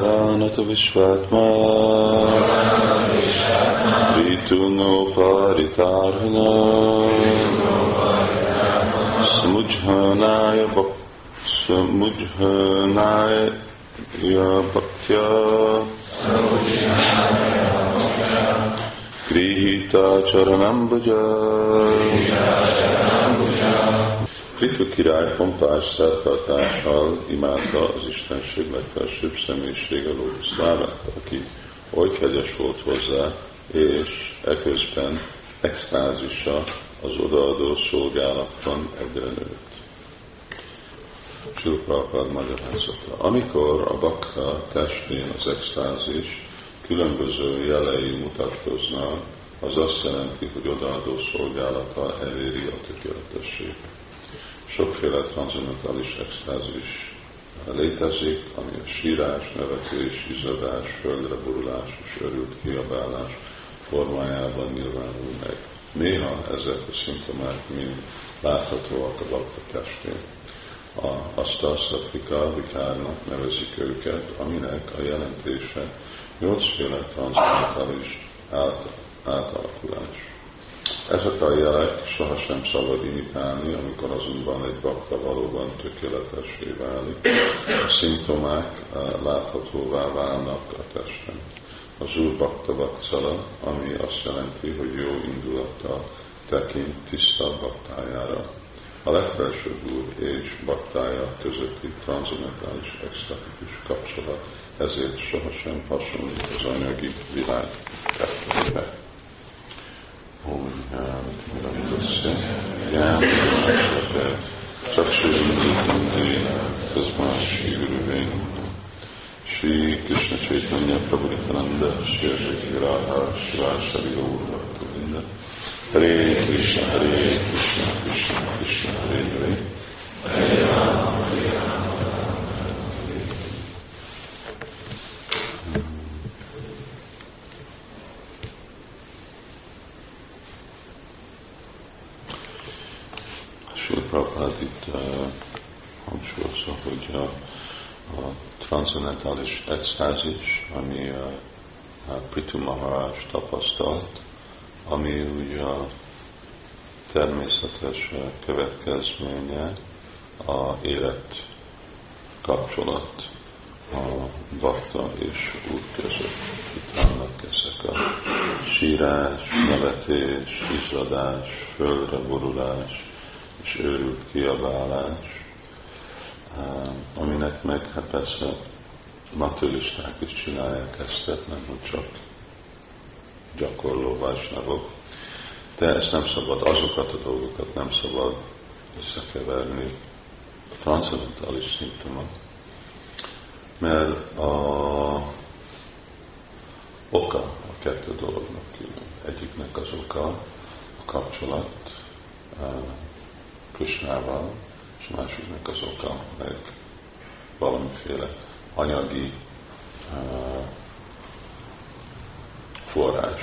प्राणत विश्वात्मा ऋतु ऋतुनोपारितार्हना समुझनाय समुझनाय भक्त्या गृहीता भुज। Kritu király pompás szertartással imádta az Istenség legfelsőbb személyiség a Lótuszlávát, aki oly kegyes volt hozzá, és eközben extázisa az odaadó szolgálatban egyre nőtt. Csúprapad magyarázata. Amikor a bakta testén az extázis különböző jelei mutatkoznak, az azt jelenti, hogy odaadó szolgálata eléri a tökéletességet sokféle transzendentális extázis létezik, ami a sírás, nevetés, izzadás, földre borulás és örült kiabálás formájában nyilvánul meg. Néha ezek a szimptomák mind láthatóak a bakta testén. A, azt a szattvika vikárnak nevezik őket, aminek a jelentése nyolcféle transzendentális át, átalakulás. Ezek a jelek sohasem szabad imitálni, amikor azonban egy bakta valóban tökéletesé válik. A szimptomák eh, láthatóvá válnak a testen. Az Úr bakta vatsala, ami azt jelenti, hogy jó indulattal tekint tiszta baktájára. A legfelsőbb Úr és baktája közötti transzendentális extatikus kapcsolat, ezért sohasem hasonlít az anyagi világ tettébe. ओङ्कारस्य चक्षुरिन्द्रियेण तस्मात् श्रीगुरुवे नमः श्रीकृष्णचैतन्यप्रभुनितानन्द श्रीराः शिवासरिगौरभक्तवृन्द हरे कृष्ण हरे कृष्ण कृष्ण कृष्ण हरे Hare extázis, ami a, a Prithu Maharaj tapasztalt, ami ugye a természetes következménye a élet kapcsolat a bakta és úr között. Itt vannak ezek a sírás, nevetés, izzadás, földre borulás, és őrült kiabálás, aminek meg hát persze materialisták is csinálják ezt, nem hogy csak gyakorló vásnavok, de ezt nem szabad, azokat a dolgokat nem szabad összekeverni. A transzendentális szintomot, mert a oka a kettő dolognak külön. Egyiknek az oka a kapcsolat, Krisnával, és a másiknak az oka meg valamiféle anyagi forrás,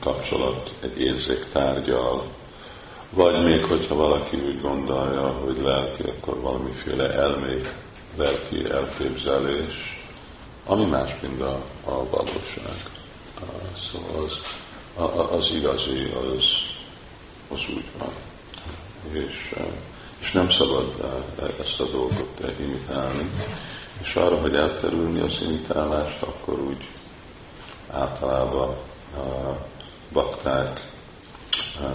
kapcsolat egy érzéktárgyal, vagy még hogyha valaki úgy gondolja, hogy lelki, akkor valamiféle elmék, lelki elképzelés, ami más, mint a, a valóság. Szóval az, az igazi, az, az úgy van és, és nem szabad eh, ezt a dolgot imitálni. És arra, hogy elkerülni az imitálást, akkor úgy általában a bakták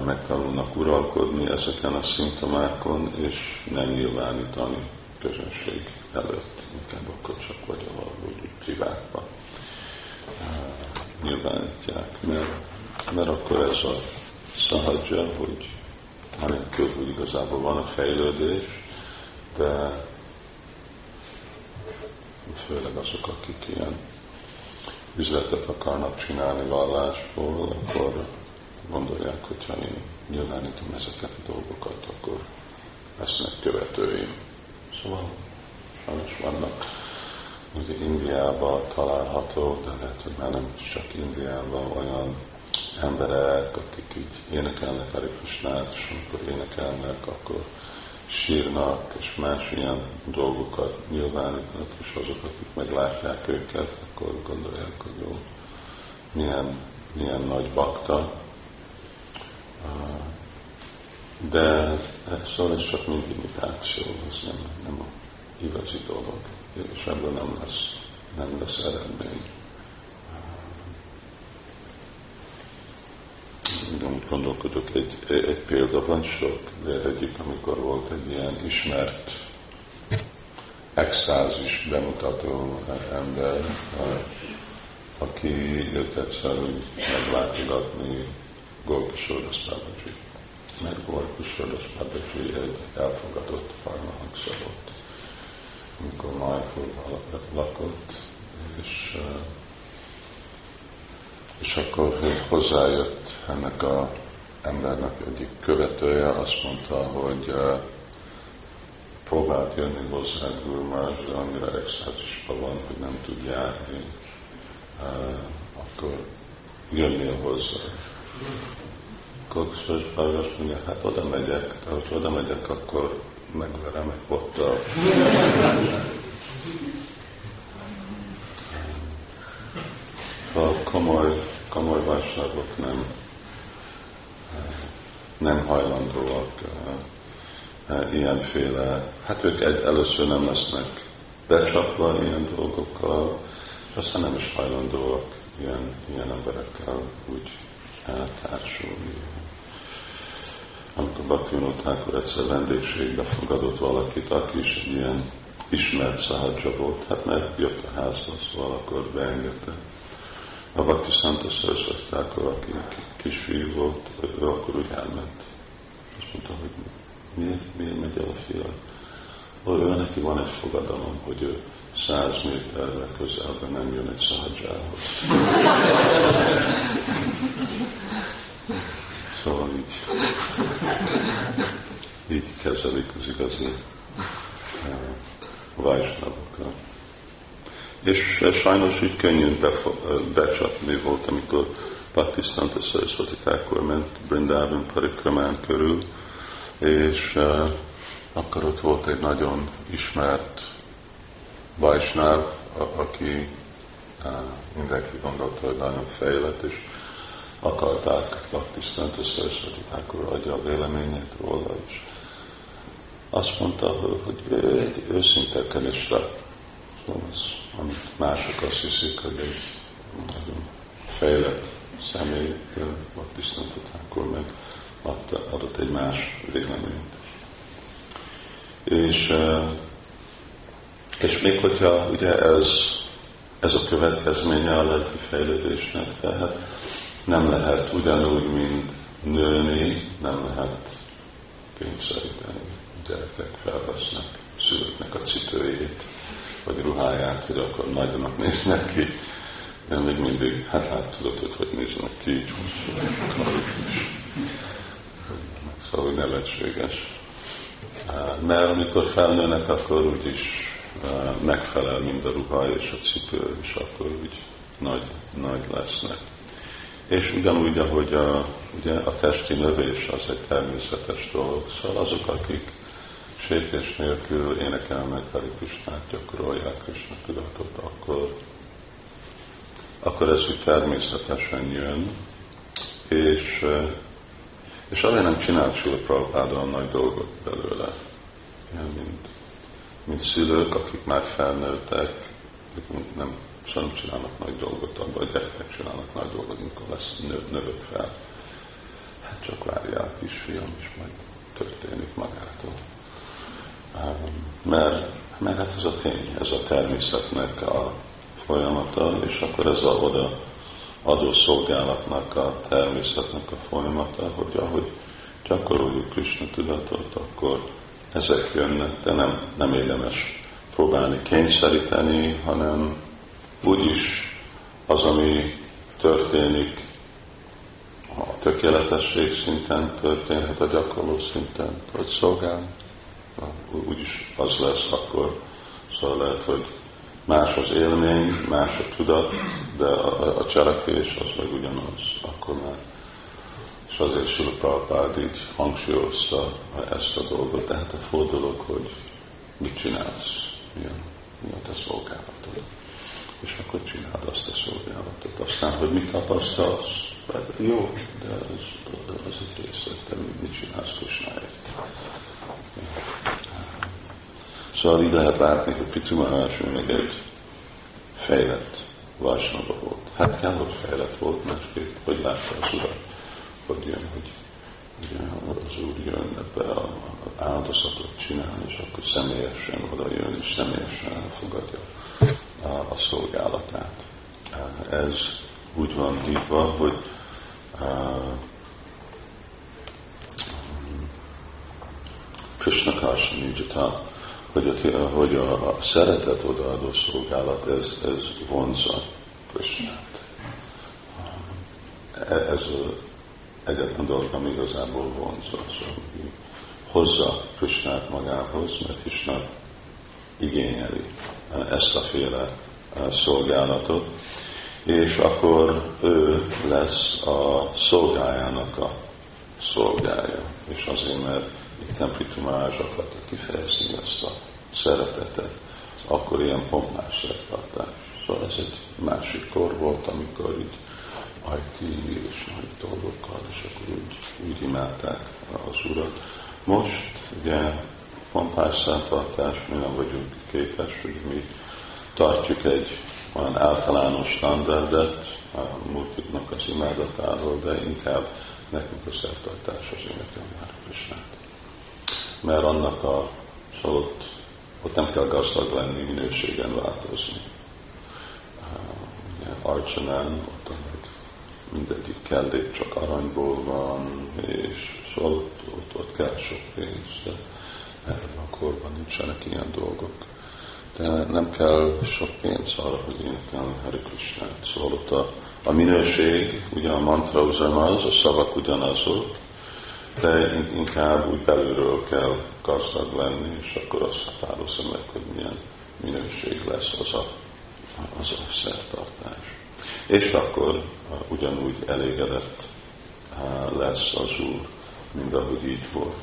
megtanulnak uralkodni ezeken a szimptomákon, és nem nyilvánítani közönség előtt, inkább akkor csak vagy a valahogy privátban nyilvánítják, mert, mert akkor ez a szahadzsa, hogy anélkül, hogy igazából van a fejlődés, de főleg azok, akik ilyen üzletet akarnak csinálni vallásból, akkor gondolják, hogy ha én nyilvánítom ezeket a dolgokat, akkor lesznek követőim. Szóval sajnos vannak ugye Indiában található, de lehet, hogy már nem csak Indiában olyan emberek, akik így énekelnek Hari Krishnát, és amikor énekelnek, akkor sírnak, és más ilyen dolgokat nyilvánítanak, és azok, akik meglátják őket, akkor gondolják, hogy jó, milyen, milyen nagy bakta. De szóval ez csak mind imitáció, ez nem, nem a igazi dolog, és ebből nem lesz, nem lesz eredmény. úgy gondolkodok, egy, egy példa van sok, de egyik, amikor volt egy ilyen ismert extázis bemutató ember, aki jött egyszer meglátogatni Babaji. Mert Babaji egy elfogadott farmahangszagot, amikor Májfordban lakott, és és akkor hozzájött ennek a embernek egyik követője, azt mondta, hogy uh, próbált jönni hozzá Gurmás, de annyira extázisban van, hogy nem tud járni, uh, akkor jönnél hozzá. Kokszos Pálgas mondja, hát oda megyek, de hogy oda megyek, akkor megverem egy pottal. a komoly, komoly válságok nem, nem hajlandóak eh, ilyenféle, hát ők egy, először nem lesznek becsapva ilyen dolgokkal, és aztán nem is hajlandóak ilyen, ilyen emberekkel úgy társulni. Amikor Bhaktivinoda Thakur egyszer vendégségbe fogadott valakit, aki is ilyen ismert szahadzsa volt, hát mert jött a házba, szóval akkor beengedte a Bhakti Santa Saraswati aki kisfiú volt, ő akkor úgy elment. Azt mondta, hogy miért, miért megy el a fia? Ő neki van egy fogadalom, hogy ő száz méterre közelben nem jön egy szahadzsához. szóval így, így kezelik az igazi uh, vajsnavokat. És sajnos így könnyű becsapni volt, amikor Patisztanta Saraswati Thakur ment Brindában Parikramán körül, és uh, akkor ott volt egy nagyon ismert Vajsnáv, aki uh, mindenki gondolta, hogy nagyon fejlett, és akarták Bhaktisztanta Saraswati Thakur adja a véleményét róla, és azt mondta, hogy ő egy őszinte kanista, szóval amit mások azt hiszik, hogy egy nagyon fejlett személy, ott is akkor meg adta, adott egy más véleményt. És, és még hogyha ugye ez, ez a következménye a lelki fejlődésnek, tehát nem lehet ugyanúgy, mint nőni, nem lehet kényszeríteni. Gyerekek felvesznek szülőknek a cipőjét, vagy ruháját, hogy akkor nagyonak néznek ki. De még mindig, hát hát tudod, hogy hogy néznek ki, Szóval, hogy nevetséges. Mert amikor felnőnek, akkor úgyis megfelel mind a ruha és a cipő, és akkor úgy nagy, nagy lesznek. És ugyanúgy, ahogy a, ugye a testi növés az egy természetes dolog, szóval azok, akik sértés nélkül énekelnek Hari Krisnát, gyakorolják Krishna tudatot, akkor, akkor ez úgy természetesen jön, és, és azért nem csinált Sula nagy dolgot belőle. Ilyen, mint, mint szülők, akik már felnőttek, nem, sem csinálnak nagy dolgot, abban a gyerekek csinálnak nagy dolgot, amikor lesz nő, növök fel. Hát csak várják, kisfiam, és majd történik magától mert, mert hát ez a tény, ez a természetnek a folyamata, és akkor ez a oda adó szolgálatnak a természetnek a folyamata, hogy ahogy gyakoroljuk Krishna tudatot, akkor ezek jönnek, de nem, nem érdemes próbálni kényszeríteni, hanem úgyis az, ami történik, a tökéletesség szinten történhet a gyakorló szinten, hogy szolgál úgyis az lesz akkor, szóval lehet, hogy más az élmény, más a tudat, de a, a cselekvés az meg ugyanaz, akkor már És azért Sula Prabhupád így hangsúlyozta ezt a dolgot, tehát a fordulok, hogy mit csinálsz, mi a, mi a te szolgálatod. És akkor csináld azt a szolgálatot. Aztán, hogy mit tapasztalsz, hát jó, de az, az egy része, te mit csinálsz Kusnáért. Szóval így lehet látni, hogy Picu még egy fejlett Vajsnava volt. Hát kell, hogy fejlett volt, másképp, hogy látta az urat, hogy jön, hogy az úr jön ebbe a áldozatot csinálni, és akkor személyesen oda jön, és személyesen elfogadja a, szolgálatát. Ez úgy van hívva, hogy Krishna Kashamijata, hogy a, hogy a szeretet odaadó szolgálat, ez, ez vonza Krishnát. E, ez az egyetlen dolog, ami igazából vonza. Szóval hozza Krishnát magához, mert Krishna igényeli ezt a féle szolgálatot, és akkor ő lesz a szolgájának a szolgája. És azért, mert itt Templi Tumázs akarta kifejezni ezt a szeretetet, akkor ilyen pompás szertartás. Szóval ez egy másik kor volt, amikor így IT és nagy dolgokkal, és akkor úgy, úgy imádták az Urat. Most ugye pompás szertartás, mi nem vagyunk képes, hogy mi tartjuk egy olyan általános standardet a multiknak az imádatáról, de inkább nekünk a szertartás az énekel már Krisnát. Mert annak a, szóval ott, ott nem kell gazdag lenni, minőségen változni. Arcsanán, ott mindegyik kellék csak aranyból van, és szóval ott, ott, ott kell sok pénz, de ebben a korban nincsenek ilyen dolgok de nem kell sok pénz arra, hogy énekelni Hare Krishnát. Szóval ott a, a minőség, ugye a mantra ugyanaz, a szavak ugyanazok, de inkább úgy belülről kell gazdag lenni, és akkor azt határozza meg, hogy milyen minőség lesz az a, az a szertartás. És akkor ugyanúgy elégedett lesz az Úr, mint ahogy így volt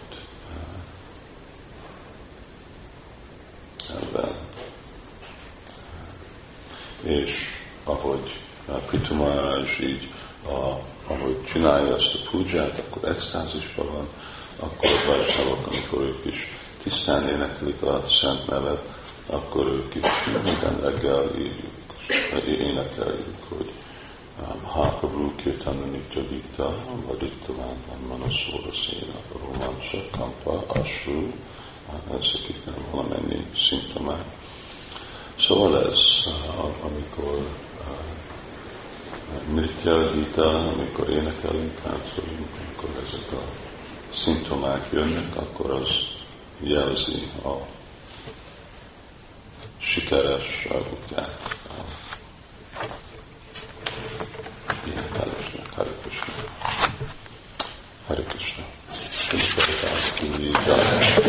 ebben és ahogy Pitumarás így, a, ahogy csinálja ezt a púdzsát, akkor extázisban van, akkor a amikor ők is tisztán éneklik a Szent nevet, akkor ők is minden reggel így énekeljük, hogy Hákabrú Kirtana Nitya Vita, Vadittaván Manaszóra Széna, Romansa, Kampa, Asru, ezek itt valamennyi szimptomák Szóval ez, amikor Nritya Gita, amikor énekelünk, táncolunk, amikor ezek a szimptomák jönnek, akkor az jelzi a sikeres útját énekelésnek. Hare Krishna. Hare Krishna. Mondta könyvaladás.